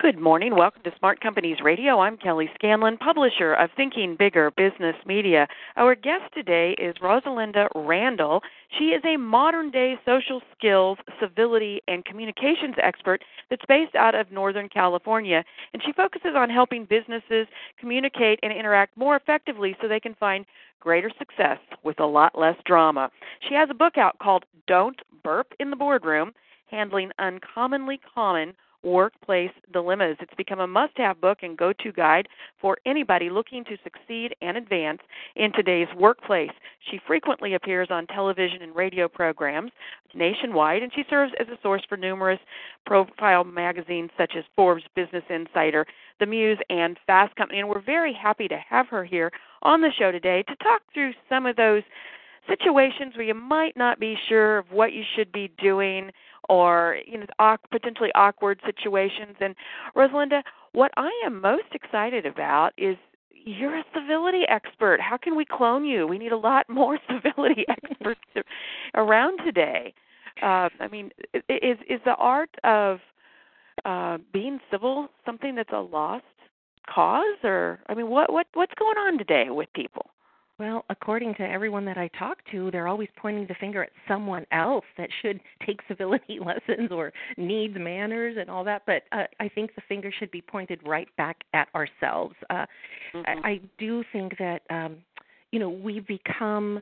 Good morning. Welcome to Smart Companies Radio. I'm Kelly Scanlon, publisher of Thinking Bigger Business Media. Our guest today is Rosalinda Randall. She is a modern day social skills, civility, and communications expert that's based out of Northern California. And she focuses on helping businesses communicate and interact more effectively so they can find greater success with a lot less drama. She has a book out called Don't Burp in the Boardroom Handling Uncommonly Common Workplace Dilemmas. It's become a must have book and go to guide for anybody looking to succeed and advance in today's workplace. She frequently appears on television and radio programs nationwide, and she serves as a source for numerous profile magazines such as Forbes, Business Insider, The Muse, and Fast Company. And we're very happy to have her here on the show today to talk through some of those situations where you might not be sure of what you should be doing or you know potentially awkward situations and Rosalinda what I am most excited about is you're a civility expert. How can we clone you? We need a lot more civility experts around today. Uh, I mean, is is the art of uh, being civil something that's a lost cause, or I mean, what what what's going on today with people? Well, according to everyone that I talk to, they're always pointing the finger at someone else that should take civility lessons or needs manners and all that. But uh, I think the finger should be pointed right back at ourselves. Uh, mm-hmm. I, I do think that um, you know we become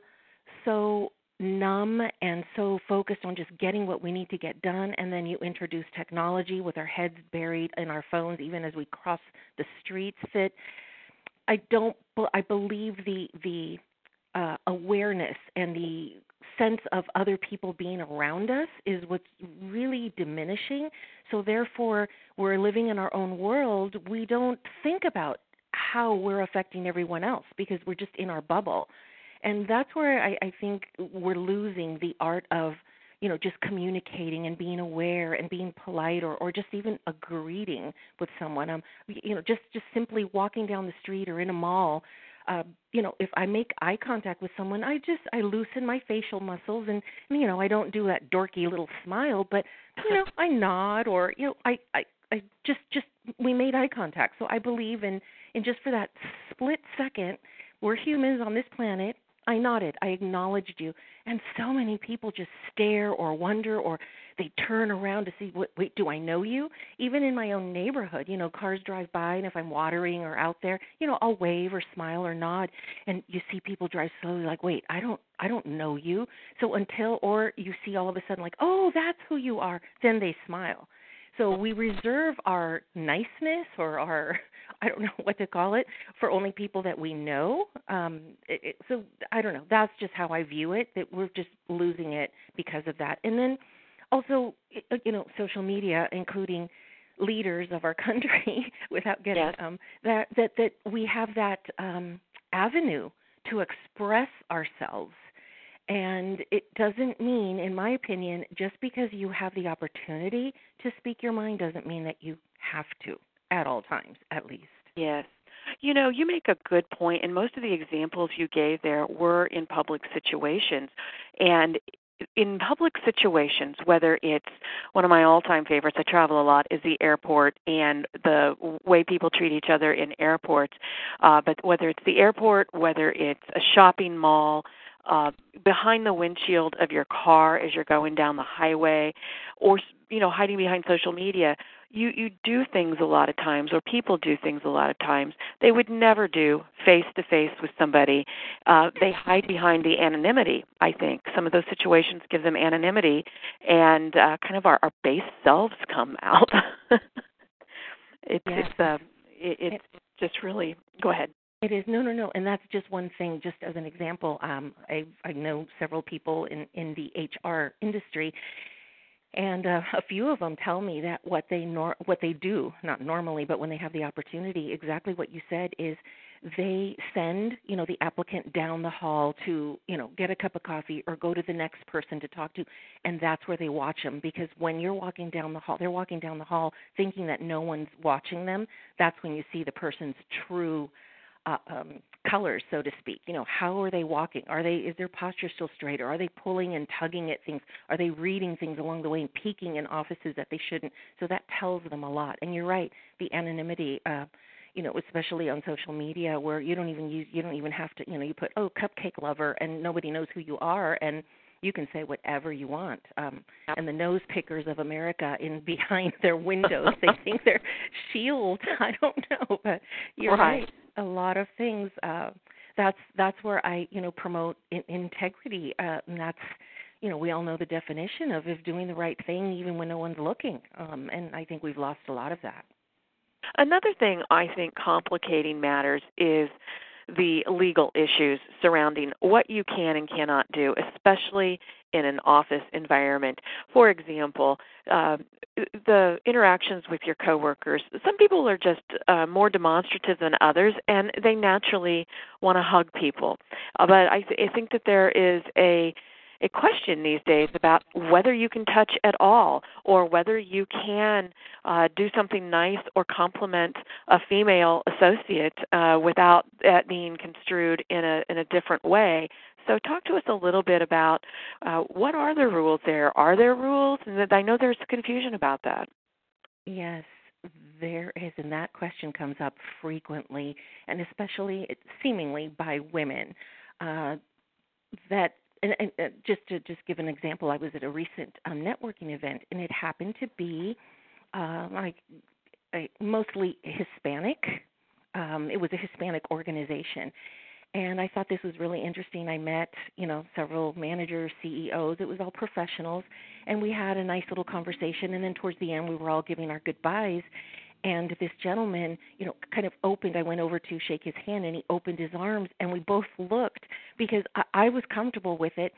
so numb and so focused on just getting what we need to get done and then you introduce technology with our heads buried in our phones even as we cross the streets that I don't. I believe the the uh, awareness and the sense of other people being around us is what's really diminishing. So therefore, we're living in our own world. We don't think about how we're affecting everyone else because we're just in our bubble, and that's where I, I think we're losing the art of you know just communicating and being aware and being polite or or just even a greeting with someone. Um you know just just simply walking down the street or in a mall uh you know if i make eye contact with someone i just i loosen my facial muscles and you know i don't do that dorky little smile but you know i nod or you know i i i just just we made eye contact. So i believe in in just for that split second we're humans on this planet I nodded. I acknowledged you. And so many people just stare or wonder or they turn around to see, wait, wait, do I know you? Even in my own neighborhood, you know, cars drive by and if I'm watering or out there, you know, I'll wave or smile or nod and you see people drive slowly like, wait, I don't I don't know you. So until or you see all of a sudden like, oh, that's who you are, then they smile. So we reserve our niceness or our I don't know what to call it for only people that we know. Um, it, it, so I don't know. That's just how I view it. That we're just losing it because of that. And then also, you know, social media, including leaders of our country, without getting yes. um, that that that we have that um, avenue to express ourselves. And it doesn't mean, in my opinion, just because you have the opportunity to speak your mind doesn't mean that you have to at all times, at least. Yes. You know, you make a good point, and most of the examples you gave there were in public situations. And in public situations, whether it's one of my all time favorites, I travel a lot, is the airport and the way people treat each other in airports. Uh, but whether it's the airport, whether it's a shopping mall, uh, behind the windshield of your car as you're going down the highway, or you know hiding behind social media, you you do things a lot of times or people do things a lot of times. They would never do face to face with somebody. Uh they hide behind the anonymity i think. Some of those situations give them anonymity and uh kind of our our base selves come out. It's yes. it's uh it, it's just really go ahead it is no, no, no, and that's just one thing. Just as an example, um, I I know several people in in the HR industry, and uh, a few of them tell me that what they nor- what they do not normally but when they have the opportunity exactly what you said is they send you know the applicant down the hall to you know get a cup of coffee or go to the next person to talk to and that's where they watch them because when you're walking down the hall they're walking down the hall thinking that no one's watching them that's when you see the person's true uh, um, colors, so to speak. You know, how are they walking? Are they is their posture still straight, or are they pulling and tugging at things? Are they reading things along the way and peeking in offices that they shouldn't? So that tells them a lot. And you're right, the anonymity. Uh, you know, especially on social media where you don't even use you don't even have to you know you put oh cupcake lover and nobody knows who you are and you can say whatever you want. Um, and the nose pickers of America in behind their windows, they think they're shield. I don't know, but you're right. right. A lot of things. Uh, that's that's where I you know promote in, integrity. Uh, and that's you know we all know the definition of of doing the right thing even when no one's looking. Um, and I think we've lost a lot of that. Another thing I think complicating matters is the legal issues surrounding what you can and cannot do, especially in an office environment. For example, uh, the interactions with your coworkers. Some people are just uh, more demonstrative than others, and they naturally want to hug people. Uh, but I, th- I think that there is a a question these days about whether you can touch at all or whether you can uh, do something nice or compliment a female associate uh, without that being construed in a in a different way. So, talk to us a little bit about uh, what are the rules there? Are there rules? And I know there's confusion about that. Yes, there is, and that question comes up frequently, and especially seemingly by women. Uh, that and, and uh, just to just give an example, I was at a recent um, networking event, and it happened to be uh, like a, mostly Hispanic. Um, it was a Hispanic organization, and I thought this was really interesting. I met, you know, several managers, CEOs. It was all professionals, and we had a nice little conversation. And then towards the end, we were all giving our goodbyes and this gentleman you know kind of opened i went over to shake his hand and he opened his arms and we both looked because i, I was comfortable with it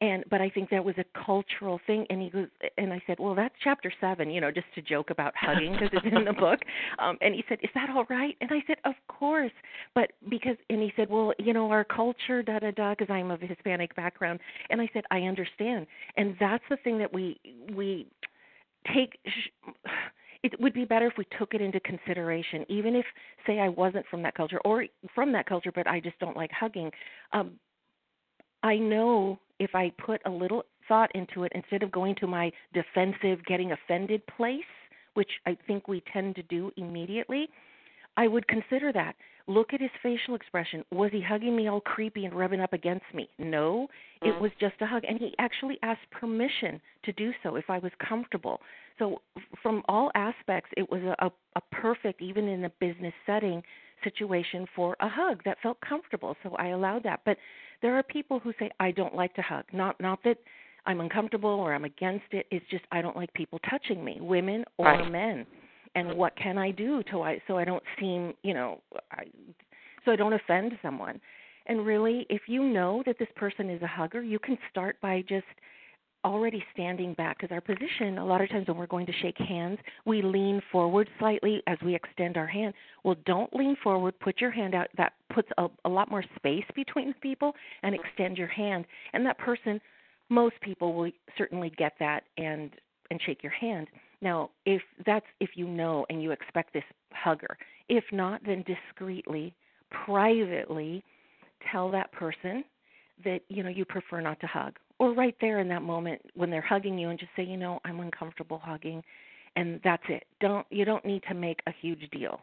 and but i think that was a cultural thing and he goes and i said well that's chapter seven you know just to joke about hugging because it's in the book. Um and he said is that all right? And i said of course. But because and he said well you know our culture da da da because i'm of hispanic background and i said i understand. And that's the thing that we we take it would be better if we took it into consideration, even if, say, I wasn't from that culture or from that culture, but I just don't like hugging. Um, I know if I put a little thought into it instead of going to my defensive, getting offended place, which I think we tend to do immediately, I would consider that. Look at his facial expression. Was he hugging me all creepy and rubbing up against me? No, mm-hmm. it was just a hug. And he actually asked permission to do so if I was comfortable. So, from all aspects, it was a, a perfect, even in a business setting, situation for a hug that felt comfortable. So I allowed that. But there are people who say, I don't like to hug. Not, not that I'm uncomfortable or I'm against it. It's just I don't like people touching me, women or right. men and what can I do to I so I don't seem you know I, so I don't offend someone. And really, if you know that this person is a hugger, you can start by just already standing back because our position a lot of times when we're going to shake hands we lean forward slightly as we extend our hand. Well don't lean forward put your hand out. That puts a, a lot more space between people and extend your hand. And that person most people will certainly get that and and shake your hand. Now, if that's if you know and you expect this hugger, if not, then discreetly, privately tell that person that you know you prefer not to hug or right there in that moment when they're hugging you and just say you know i'm uncomfortable hugging and that's it don't you don't need to make a huge deal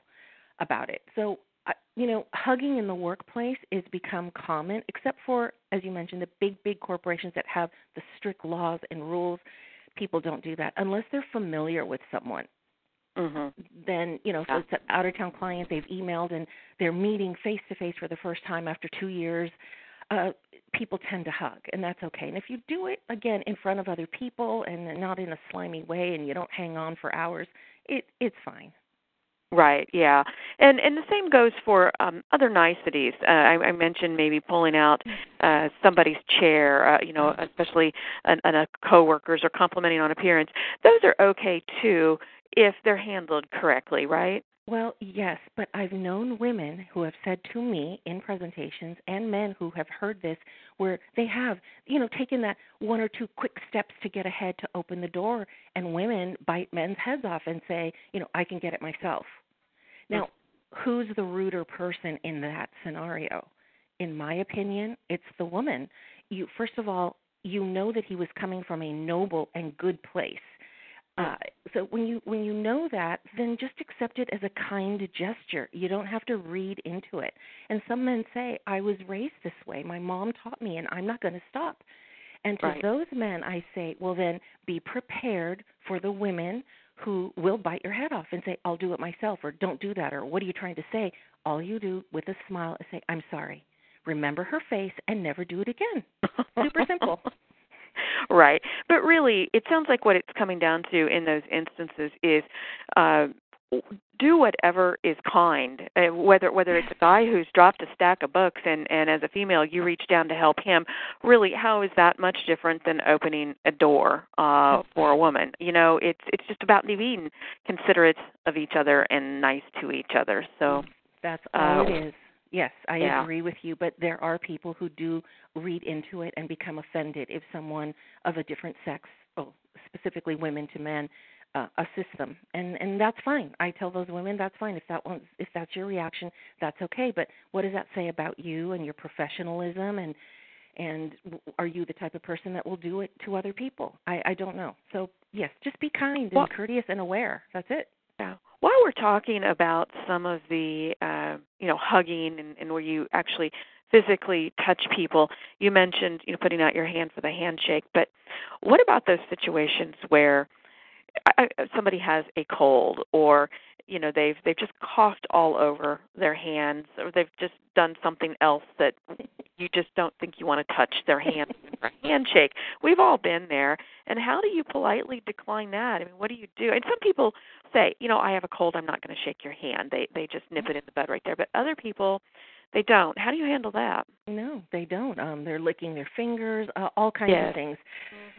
about it so uh, you know hugging in the workplace is become common except for as you mentioned the big big corporations that have the strict laws and rules people don't do that unless they're familiar with someone. Mm-hmm. Then you know, so it's an out of town client. They've emailed and they're meeting face to face for the first time after two years. Uh, people tend to hug, and that's okay. And if you do it again in front of other people and not in a slimy way, and you don't hang on for hours, it it's fine. Right. Yeah. And and the same goes for um, other niceties. Uh, I, I mentioned maybe pulling out uh, somebody's chair. Uh, you know, especially an, an, a coworkers or complimenting on appearance. Those are okay too if they're handled correctly. Right. Well, yes, but I've known women who have said to me in presentations and men who have heard this where they have, you know, taken that one or two quick steps to get ahead to open the door and women bite men's heads off and say, you know, I can get it myself. Now, who's the ruder person in that scenario? In my opinion, it's the woman. You first of all, you know that he was coming from a noble and good place uh, so when you when you know that, then just accept it as a kind gesture. You don't have to read into it. And some men say, "I was raised this way. My mom taught me, and I'm not going to stop." And to right. those men, I say, "Well, then be prepared for the women who will bite your head off and say, "I'll do it myself," or "Don't do that," or "What are you trying to say?" All you do with a smile is say, "I'm sorry." Remember her face and never do it again. Super simple. right. But really, it sounds like what it's coming down to in those instances is uh, do whatever is kind uh, whether whether it's a guy who's dropped a stack of books and and as a female you reach down to help him really how is that much different than opening a door uh for a woman? You know it's it's just about being considerate of each other and nice to each other. So that's all uh, it is Yes, I yeah. agree with you, but there are people who do read into it and become offended if someone of a different sex, oh, specifically women to men, uh, assist them, and and that's fine. I tell those women that's fine if that one if that's your reaction, that's okay. But what does that say about you and your professionalism and and are you the type of person that will do it to other people? I I don't know. So yes, just be kind and courteous and aware. That's it. Yeah. While we're talking about some of the, uh, you know, hugging and, and where you actually physically touch people, you mentioned, you know, putting out your hand for the handshake. But what about those situations where I, somebody has a cold or you know they've they've just coughed all over their hands or they've just done something else that you just don't think you want to touch their hand for a handshake. We've all been there and how do you politely decline that? I mean what do you do? And some people say you know i have a cold i'm not going to shake your hand. They they just nip it in the bud right there. But other people they don't. How do you handle that? No, they don't. Um, they're licking their fingers, uh, all kinds yes. of things.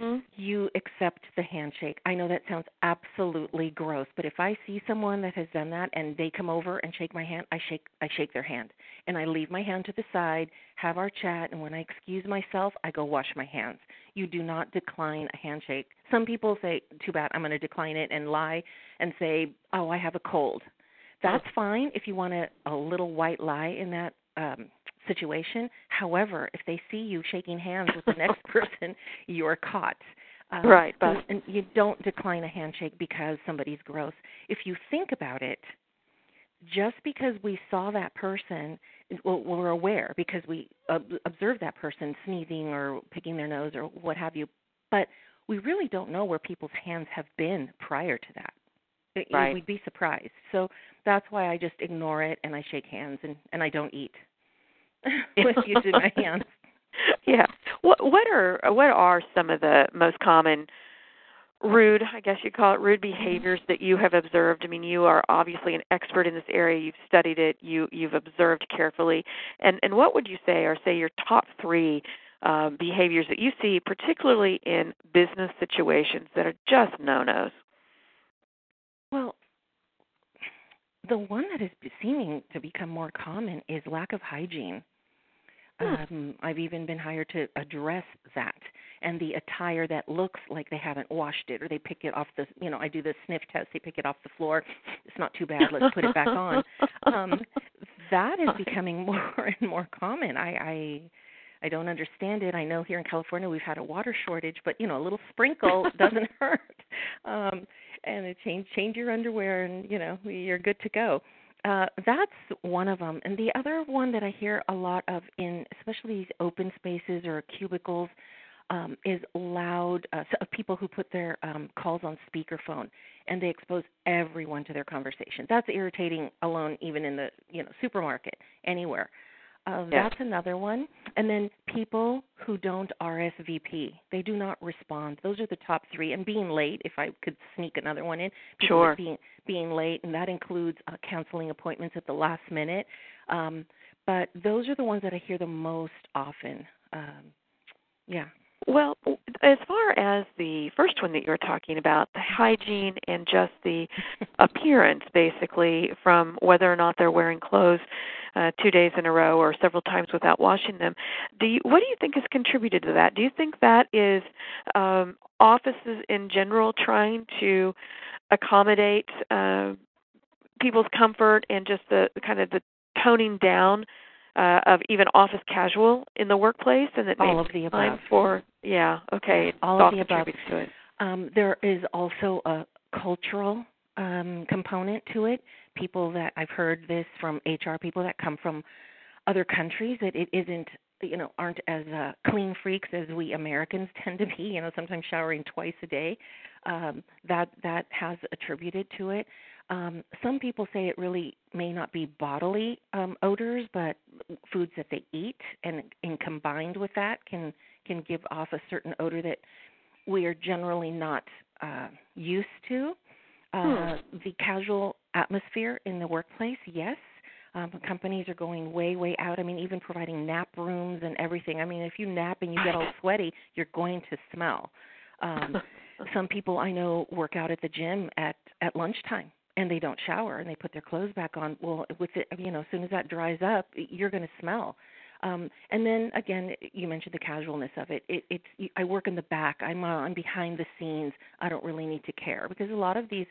Mm-hmm. You accept the handshake. I know that sounds absolutely gross, but if I see someone that has done that and they come over and shake my hand, I shake I shake their hand and I leave my hand to the side, have our chat, and when I excuse myself, I go wash my hands. You do not decline a handshake. Some people say, "Too bad, I'm going to decline it," and lie and say, "Oh, I have a cold." That's fine if you want a, a little white lie in that um, situation. However, if they see you shaking hands with the next person, you're caught. Um, right, but and you don't decline a handshake because somebody's gross. If you think about it, just because we saw that person, well, we're aware because we observed that person sneezing or picking their nose or what have you, but we really don't know where people's hands have been prior to that. Right. We'd be surprised. So that's why I just ignore it and I shake hands and and I don't eat with using my hands. Yeah. What what are what are some of the most common rude, I guess you'd call it rude behaviors that you have observed? I mean, you are obviously an expert in this area. You've studied it. You you've observed carefully. And and what would you say are say your top 3 um, behaviors that you see, particularly in business situations, that are just no-nos? Well, the one that is seeming to become more common is lack of hygiene. Hmm. Um, I've even been hired to address that and the attire that looks like they haven't washed it or they pick it off the you know I do the sniff test they pick it off the floor. It's not too bad let's put it back on. Um, that is becoming more and more common. I, I I don't understand it. I know here in California we've had a water shortage but you know a little sprinkle doesn't hurt. Um, and change change your underwear and you know you're good to go. Uh, that's one of them and the other one that i hear a lot of in especially these open spaces or cubicles um, is loud uh, so, people who put their um, calls on speakerphone and they expose everyone to their conversation. That's irritating alone even in the you know supermarket anywhere uh, That's another one. And then people who don't RSVP, they do not respond. Those are the top three. And being late, if I could sneak another one in, sure. Being being late, and that includes uh, canceling appointments at the last minute. Um, but those are the ones that I hear the most often. Um, yeah. Well, as far as the first one that you were talking about, the hygiene and just the appearance, basically, from whether or not they're wearing clothes uh, two days in a row or several times without washing them, do you, what do you think has contributed to that? Do you think that is um, offices in general trying to accommodate uh, people's comfort and just the kind of the toning down uh, of even office casual in the workplace, and that all of the time for yeah, okay, all of the above. to it. Um, there is also a cultural um, component to it. People that I've heard this from HR people that come from other countries that it isn't you know aren't as uh, clean freaks as we Americans tend to be. You know, sometimes showering twice a day. Um, that that has attributed to it. Um, some people say it really may not be bodily um, odors, but foods that they eat, and, and combined with that can can give off a certain odor that we are generally not uh, used to. Uh, Hmm. The casual atmosphere in the workplace, yes. Um, companies are going way, way out. I mean, even providing nap rooms and everything. I mean, if you nap and you get all sweaty, you're going to smell. Um, some people I know work out at the gym at at lunchtime and they don't shower and they put their clothes back on. Well, with it, you know, as soon as that dries up, you're going to smell. Um, and then again, you mentioned the casualness of it. it it's I work in the back. I'm uh, I'm behind the scenes. I don't really need to care because a lot of these,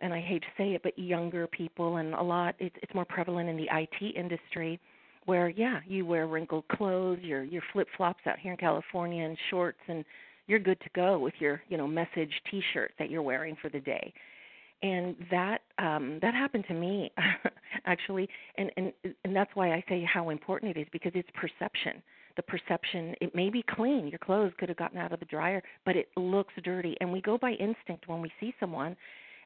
and I hate to say it, but younger people and a lot it's it's more prevalent in the IT industry, where yeah, you wear wrinkled clothes, your your flip flops out here in California and shorts, and you're good to go with your you know message T-shirt that you're wearing for the day and that um that happened to me actually and and and that's why I say how important it is because it's perception the perception it may be clean your clothes could have gotten out of the dryer but it looks dirty and we go by instinct when we see someone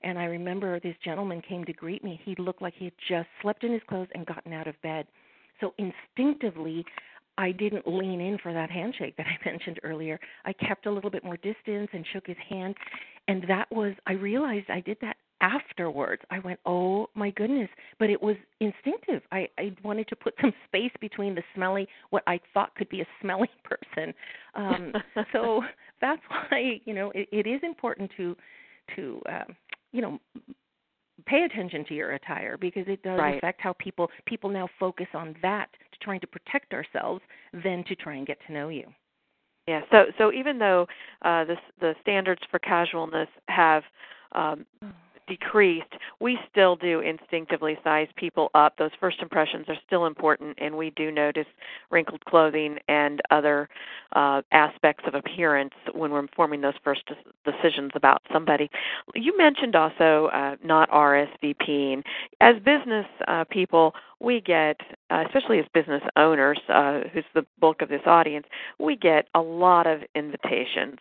and I remember this gentleman came to greet me he looked like he had just slept in his clothes and gotten out of bed so instinctively I didn't lean in for that handshake that I mentioned earlier. I kept a little bit more distance and shook his hand. And that was, I realized I did that afterwards. I went, oh my goodness. But it was instinctive. I, I wanted to put some space between the smelly, what I thought could be a smelly person. Um, so that's why, you know, it, it is important to, to, um, you know, pay attention to your attire because it does Right. affect how people people now focus on that to trying to protect ourselves than to try and get to know you. Yeah. So so even though uh, the the standards for casualness have um, decreased, we still do instinctively size people up. Those first impressions are still important, and we do notice wrinkled clothing and other uh, aspects of appearance when we're forming those first decisions about somebody. You mentioned also uh, not RSVPing. As business uh, people, we get, uh, especially as business owners, uh, who's the bulk of this audience, we get a lot of invitations.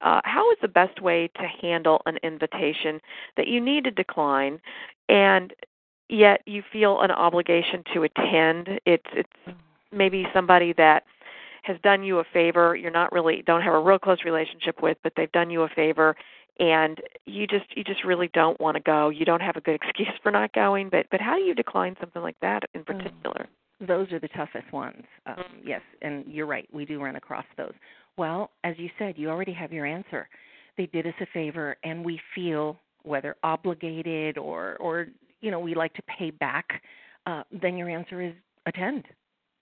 Uh, how is the best way to handle an invitation that you need to decline, and yet you feel an obligation to attend? It's it's maybe somebody that has done you a favor. You're not really don't have a real close relationship with, but they've done you a favor, and you just you just really don't want to go. You don't have a good excuse for not going. But but how do you decline something like that in particular? Those are the toughest ones. Um, Mhm. yes, and you're right. We do run across those. Well, as you said, you already have your answer. They did us a favor, and we feel whether obligated or or you know we like to pay back. Uh, then your answer is attend.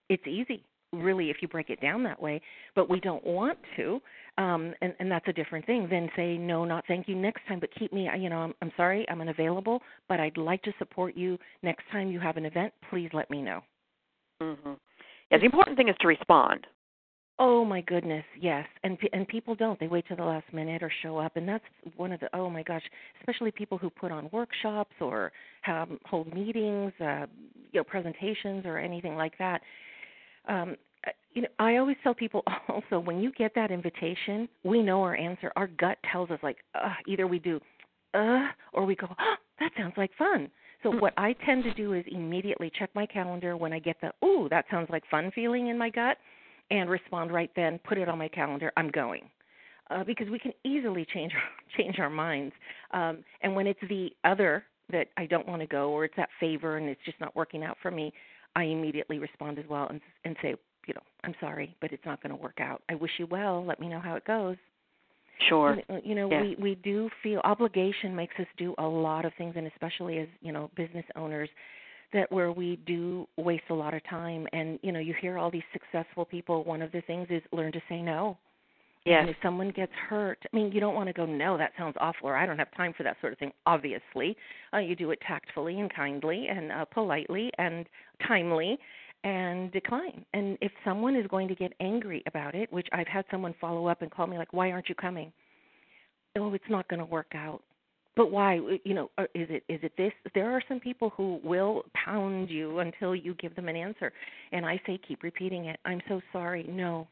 It's easy, really, if you break it down that way. But we don't want to, um, and and that's a different thing. than say no, not thank you next time, but keep me. You know, I'm, I'm sorry, I'm unavailable, but I'd like to support you next time you have an event. Please let me know. Mm-hmm. Yeah, the important thing is to respond. Oh my goodness, yes. And and people don't. They wait till the last minute or show up, and that's one of the oh my gosh, especially people who put on workshops or have hold meetings, uh, you know, presentations or anything like that. Um, uh, you know, I always tell people also when you get that invitation, we know our answer. Our gut tells us like uh, either we do uh or we go, oh, that sounds like fun. So what I tend to do is immediately check my calendar when I get the ooh, that sounds like fun feeling in my gut and respond right then, put it on my calendar, I'm going. Uh, because we can easily change change our minds. Um, and when it's the other that I don't want to go, or it's that favor and it's just not working out for me, I immediately respond as well and and say, you know, I'm sorry, but it's not going to work out. I wish you well. Let me know how it goes. Sure. You know, yeah. we we do feel obligation makes us do a lot of things, and especially as you know, business owners, that where we do waste a lot of time. And you know, you hear all these successful people. One of the things is learn to say no. Yes. And if someone gets hurt, I mean, you don't want to go, no, that sounds awful, or I don't have time for that sort of thing. Obviously, uh, you do it tactfully and kindly and uh, politely and timely, and decline. And if someone is going to get angry about it, which I've had someone follow up and call me like, "Why aren't you coming?" Oh, it's not going to work out. But why? You know, uh, is it is it this? There are some people who will pound you until you give them an answer, and I say keep repeating it. I'm so sorry. No,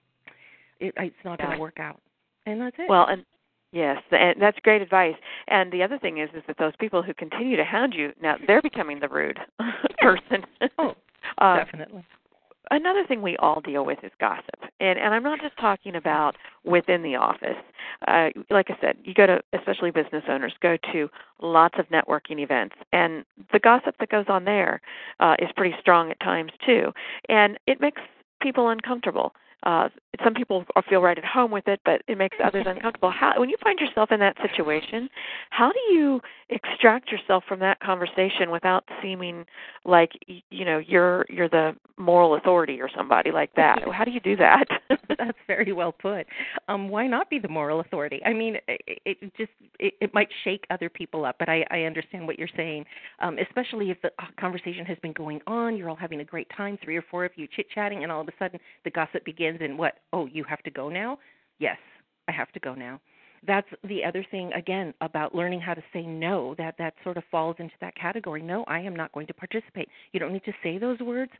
it, it's not going to work out, and that's it. Well, and Yes, and that's great advice. And the other thing is, is that those people who continue to hound you now, they're becoming the rude person. oh, uh, Definitely. Another thing we all deal with is gossip, and and I'm not just talking about within the office. Uh, like I said, you go to especially business owners go to lots of networking events, and the gossip that goes on there uh, is pretty strong at times too, and it makes people uncomfortable uh, some people feel right at home with it, but it makes others uncomfortable. How, when you find yourself in that situation, how do you extract yourself from that conversation without seeming like you know you're you're the moral authority or somebody like that? How do you do that? That's very well put. Um, why not be the moral authority? I mean, it, it just it, it might shake other people up, but I, I understand what you're saying. Um, especially if the uh, conversation has been going on, you're all having a great time, three or four of you chit chatting, and all of a sudden the gossip begins, and what? Oh, you have to go now? Yes, I have to go now. That's the other thing again about learning how to say no. That that sort of falls into that category. No, I am not going to participate. You don't need to say those words.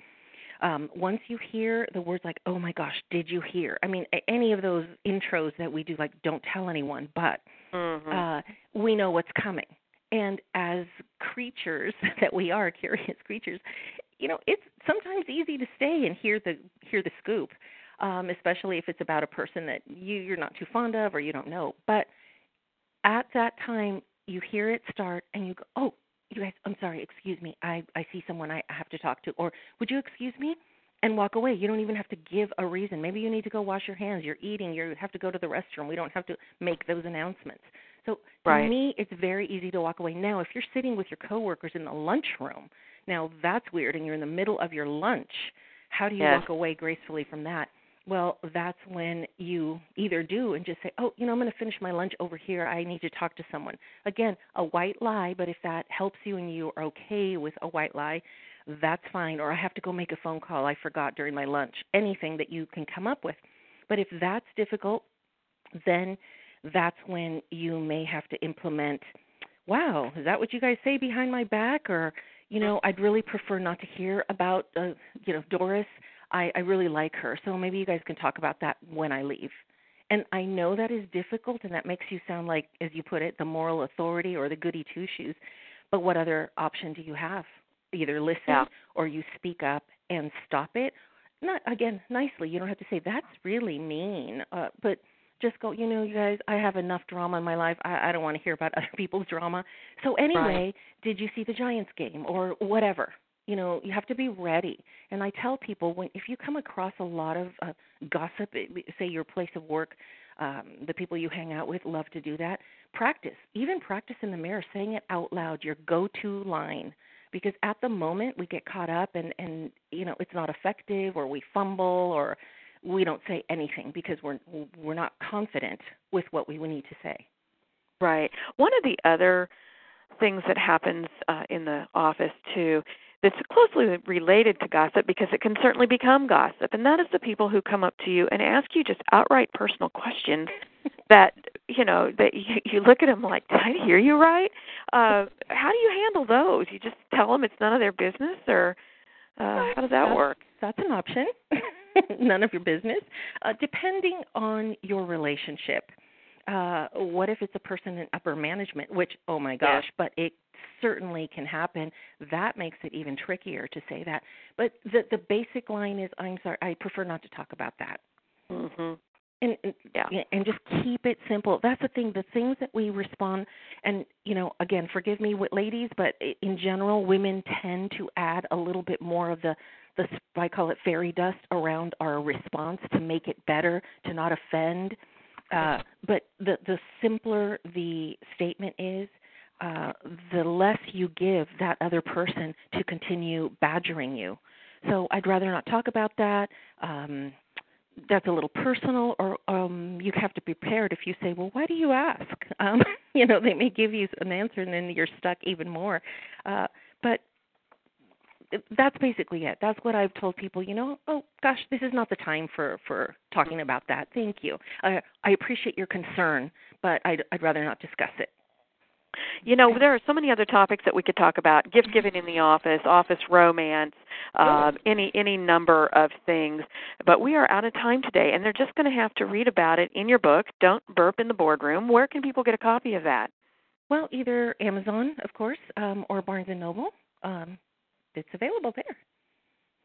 Um, once you hear the words like, "Oh my gosh, did you hear?" I mean, any of those intros that we do, like "Don't tell anyone," but mm-hmm. uh, we know what's coming. And as creatures that we are, curious creatures, you know, it's sometimes easy to stay and hear the hear the scoop um, especially if it's about a person that you you're not too fond of or you don't know. But at that time, you hear it start, and you go, "Oh, you guys, I'm sorry, excuse me. I I see someone I have to talk to, or would you excuse me?" And walk away. You don't even have to give a reason. Maybe you need to go wash your hands. You're eating. You have to go to the restroom. We don't have to make those announcements. So to right. me, it's very easy to walk away. Now, if you're sitting with your coworkers in the lunchroom, now that's weird, and you're in the middle of your lunch. How do you yes. walk away gracefully from that? Well, that's when you either do and just say, oh, you know, I'm going to finish my lunch over here. I need to talk to someone. Again, a white lie, but if that helps you and you are okay with a white lie, that's fine. Or I have to go make a phone call. I forgot during my lunch. Anything that you can come up with. But if that's difficult, then that's when you may have to implement wow is that what you guys say behind my back or you know i'd really prefer not to hear about uh, you know doris I, I really like her. So maybe you guys can talk about that when I leave. And I know that is difficult and that makes you sound like, as you put it, the moral authority or the goody two shoes. But what other option do you have? Either listen yeah. or you speak up and stop it. Not again nicely. You don't have to say that's really mean, uh, but just go. You know, you guys, I have enough drama in my life. I, I don't want to hear about other people's drama. So anyway, right. did you see the Giants game or whatever? You know you have to be ready. And i tell people when if you come across a lot of uh, gossip say your place of work um the people you hang out with love to do that practice even practice in the mirror saying it out loud your go to line. Because at the moment we get caught up and and you know it's not effective or we fumble or we don't say anything because we're we're not confident with what we need to say. Right. One of the other things that happens uh, in the office too that's closely related to gossip because it can certainly become gossip. And that is the people who come up to you and ask you just outright personal questions that you know that you, you look at them like did i hear you right? Uh how do you handle those? You just tell them it's none of their business or uh how does that work? that's an option. None of your business. Uh depending on your relationship uh what if it's a person in upper management which oh my gosh but it certainly can happen. That makes it even trickier to say that. But the the basic line is i'm sorry i prefer not to talk about that. Mm-hmm. and and, Yeah. and just keep it simple. That's the thing the things that we respond and you know again forgive me with ladies but in general women tend to add a little bit more of the the I call it fairy dust around our response to make it better to not offend uh but the the simpler the statement is uh the less you give that other person to continue badgering you. So i'd rather not talk about that. Um that's a little personal or um you have to be prepared if you say well why do you ask? Um you know they may give you an answer and then you're stuck even more. Uh but that's basically it that's what i've told people you know oh gosh this is not the time for for talking about that thank you i i appreciate your concern but i'd i'd rather not discuss it You know, there are so many other topics that we could talk about: gift giving in the office, office romance, um, any any number of things. But we are out of time today, and they're just going to have to read about it in your book. Don't burp in the boardroom. Where can people get a copy of that? well either amazon of course um or barnes and noble um it's available there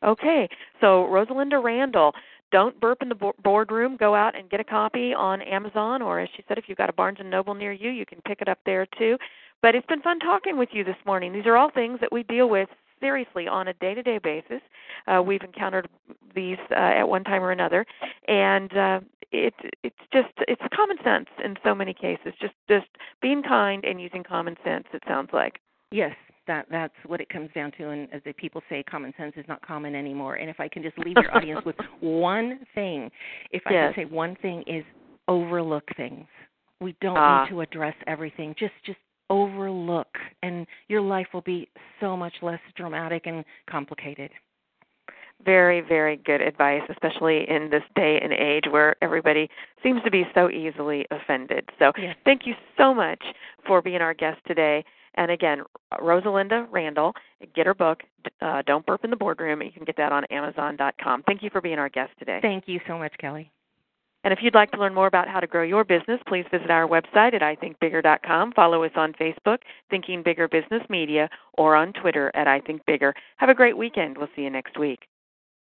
Okay, so Rosalinda Randall, don't burp in the bo- boardroom. Go out and get a copy on Amazon, or as she said, if you've got a Barnes and Noble near you, you can pick it up there too. But it's been fun talking with you this morning. These are all things that we deal with seriously on a day-to-day basis. Uh, we've encountered these uh, at one time or another, and uh, it it's just it's common sense in so many cases. Just just being kind and using common sense. It sounds like. Yes, that that's what it comes down to. And as the people say, common sense is not common anymore. And if I can just leave your audience with one thing, if I Yes. can say one thing, is overlook things. We don't Ah. need to address everything. Just just overlook, and your life will be so much less dramatic and complicated. Very, very good advice, especially in this day and age where everybody seems to be so easily offended. So, Yes. thank you so much for being our guest today. And again, Rosalinda Randall, get her book, uh, Don't Burp in the Boardroom. You can get that on Amazon.com. Thank you for being our guest today. Thank you so much, Kelly. And if you'd like to learn more about how to grow your business, please visit our website at ithinkbigger.com. Follow us on Facebook, Thinking Bigger Business Media, or on Twitter at I Think Bigger. Have a great weekend. We'll see you next week.